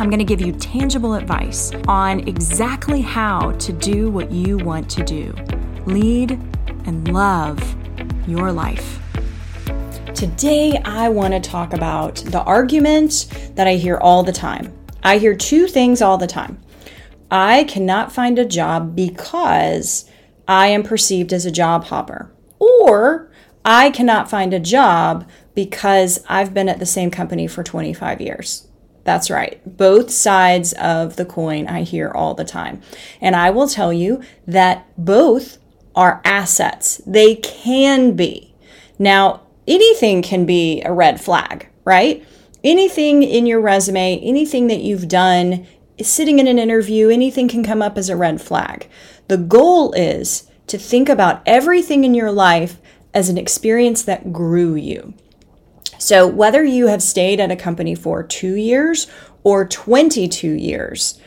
I'm going to give you tangible advice on exactly how to do what you want to do lead and love your life. Today, I want to talk about the argument that I hear all the time. I hear two things all the time. I cannot find a job because I am perceived as a job hopper. Or I cannot find a job because I've been at the same company for 25 years. That's right. Both sides of the coin I hear all the time. And I will tell you that both are assets. They can be. Now, anything can be a red flag, right? Anything in your resume, anything that you've done, sitting in an interview, anything can come up as a red flag. The goal is to think about everything in your life as an experience that grew you. So, whether you have stayed at a company for two years or 22 years,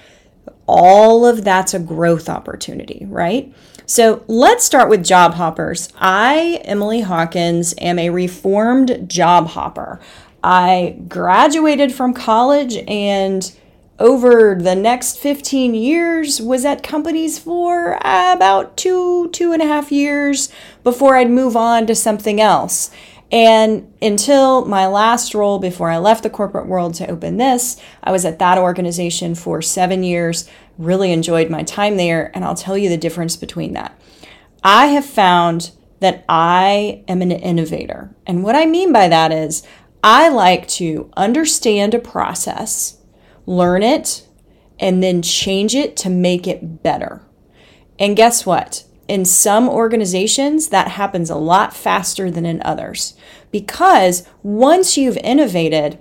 all of that's a growth opportunity, right? So let's start with job hoppers. I, Emily Hawkins, am a reformed job hopper. I graduated from college and over the next 15 years was at companies for about two, two and a half years before I'd move on to something else. And until my last role before I left the corporate world to open this, I was at that organization for seven years, really enjoyed my time there. And I'll tell you the difference between that. I have found that I am an innovator. And what I mean by that is I like to understand a process, learn it, and then change it to make it better. And guess what? In some organizations, that happens a lot faster than in others. Because once you've innovated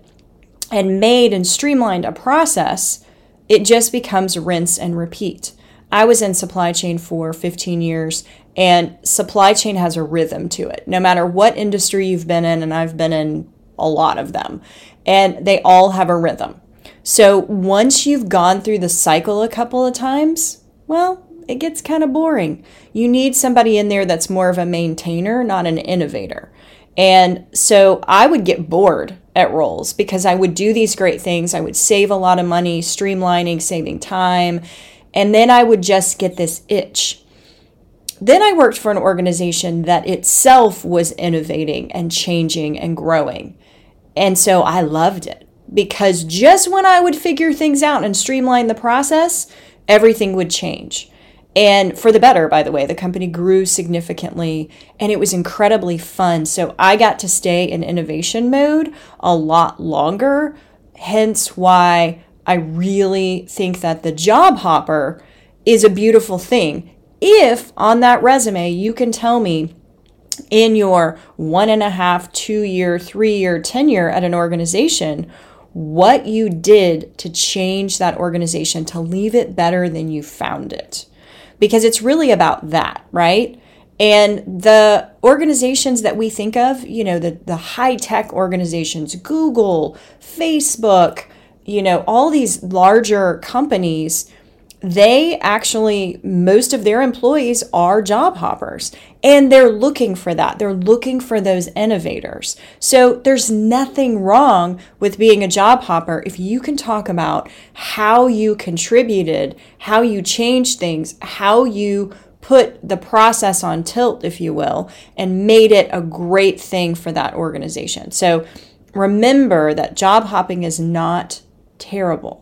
and made and streamlined a process, it just becomes rinse and repeat. I was in supply chain for 15 years, and supply chain has a rhythm to it. No matter what industry you've been in, and I've been in a lot of them, and they all have a rhythm. So once you've gone through the cycle a couple of times, well, it gets kind of boring. You need somebody in there that's more of a maintainer, not an innovator. And so I would get bored at roles because I would do these great things. I would save a lot of money, streamlining, saving time. And then I would just get this itch. Then I worked for an organization that itself was innovating and changing and growing. And so I loved it because just when I would figure things out and streamline the process, everything would change. And for the better, by the way, the company grew significantly and it was incredibly fun. So I got to stay in innovation mode a lot longer, hence why I really think that the job hopper is a beautiful thing. If on that resume you can tell me in your one and a half, two year, three year tenure at an organization, what you did to change that organization to leave it better than you found it because it's really about that, right? And the organizations that we think of, you know, the, the high tech organizations, Google, Facebook, you know, all these larger companies, they actually, most of their employees are job hoppers and they're looking for that. They're looking for those innovators. So there's nothing wrong with being a job hopper if you can talk about how you contributed, how you changed things, how you put the process on tilt, if you will, and made it a great thing for that organization. So remember that job hopping is not terrible.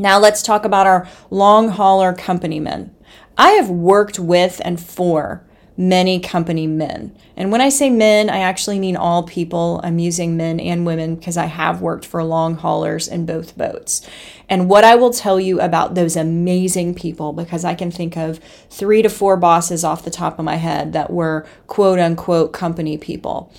Now let's talk about our long hauler company men. I have worked with and for many company men. And when I say men, I actually mean all people. I'm using men and women because I have worked for long haulers in both boats. And what I will tell you about those amazing people, because I can think of three to four bosses off the top of my head that were quote unquote company people,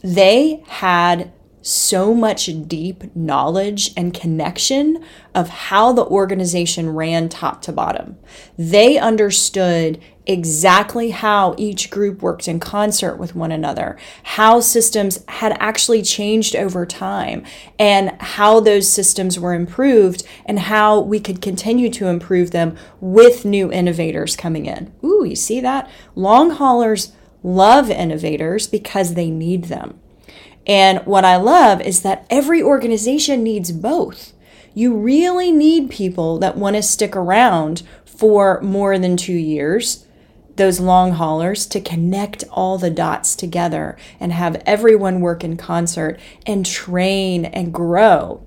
they had so much deep knowledge and connection of how the organization ran top to bottom. They understood exactly how each group worked in concert with one another, how systems had actually changed over time, and how those systems were improved, and how we could continue to improve them with new innovators coming in. Ooh, you see that? Long haulers love innovators because they need them. And what I love is that every organization needs both. You really need people that want to stick around for more than two years, those long haulers, to connect all the dots together and have everyone work in concert and train and grow.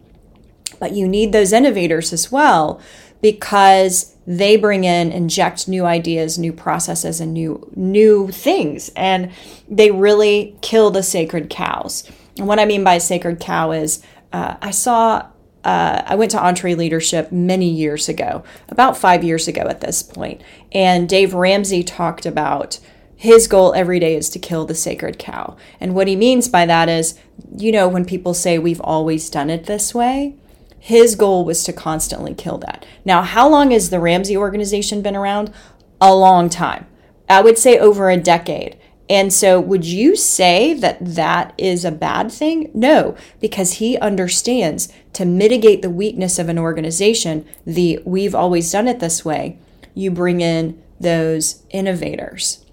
But you need those innovators as well because they bring in inject new ideas new processes and new new things and they really kill the sacred cows and what i mean by sacred cow is uh, i saw uh, I went to EntreLeadership many years ago, about five years ago at this point, and Dave Ramsey talked about his goal every day is to kill the sacred cow. And what he means by that is, you know, when people say we've always done it this way, his goal was to constantly kill that. Now, how long has the Ramsey organization been around? A long time. I would say over a decade. And so, would you say that that is a bad thing? No, because he understands to mitigate the weakness of an organization, the we've always done it this way, you bring in those innovators.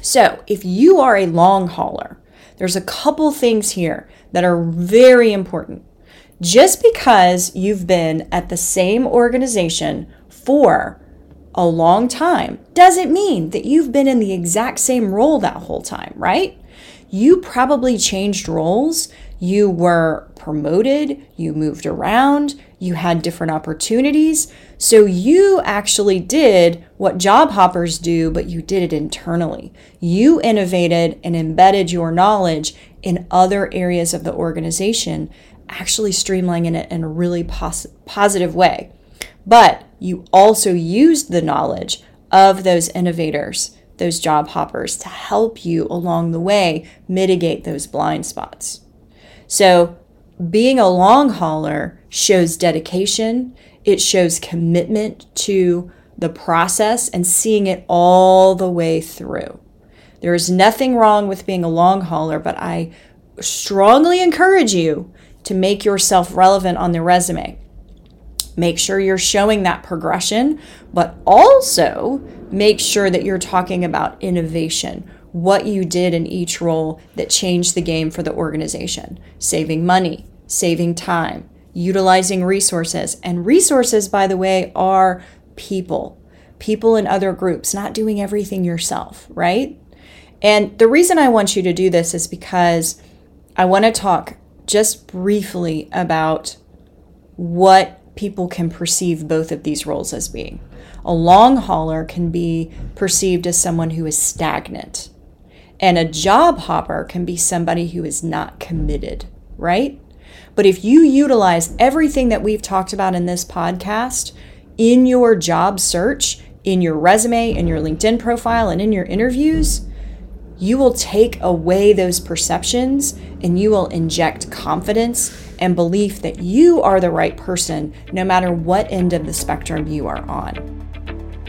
So, if you are a long hauler, there's a couple things here that are very important. Just because you've been at the same organization for a long time doesn't mean that you've been in the exact same role that whole time, right? You probably changed roles. You were promoted, you moved around, you had different opportunities. So you actually did what job hoppers do, but you did it internally. You innovated and embedded your knowledge in other areas of the organization actually streamlining it in a really pos- positive way. But you also used the knowledge of those innovators, those job hoppers, to help you along the way mitigate those blind spots. So, being a long hauler shows dedication, it shows commitment to the process and seeing it all the way through. There is nothing wrong with being a long hauler, but I strongly encourage you to make yourself relevant on the resume. Make sure you're showing that progression, but also make sure that you're talking about innovation, what you did in each role that changed the game for the organization, saving money, saving time, utilizing resources. And resources, by the way, are people, people in other groups, not doing everything yourself, right? And the reason I want you to do this is because I want to talk just briefly about what people can perceive both of these roles as being. A long hauler can be perceived as someone who is stagnant, and a job hopper can be somebody who is not committed, right? But if you utilize everything that we've talked about in this podcast in your job search, in your resume, in your LinkedIn profile, and in your interviews, you will take away those perceptions and you will inject confidence and belief that you are the right person no matter what end of the spectrum you are on.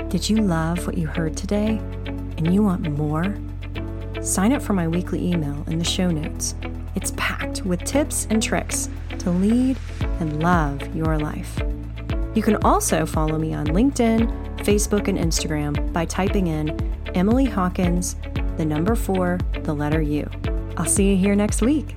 Did you love what you heard today and you want more? Sign up for my weekly email in the show notes. It's packed with tips and tricks to lead and love your life. You can also follow me on LinkedIn, Facebook, and Instagram by typing in Emily Hawkins, the number four, the letter U. I'll see you here next week.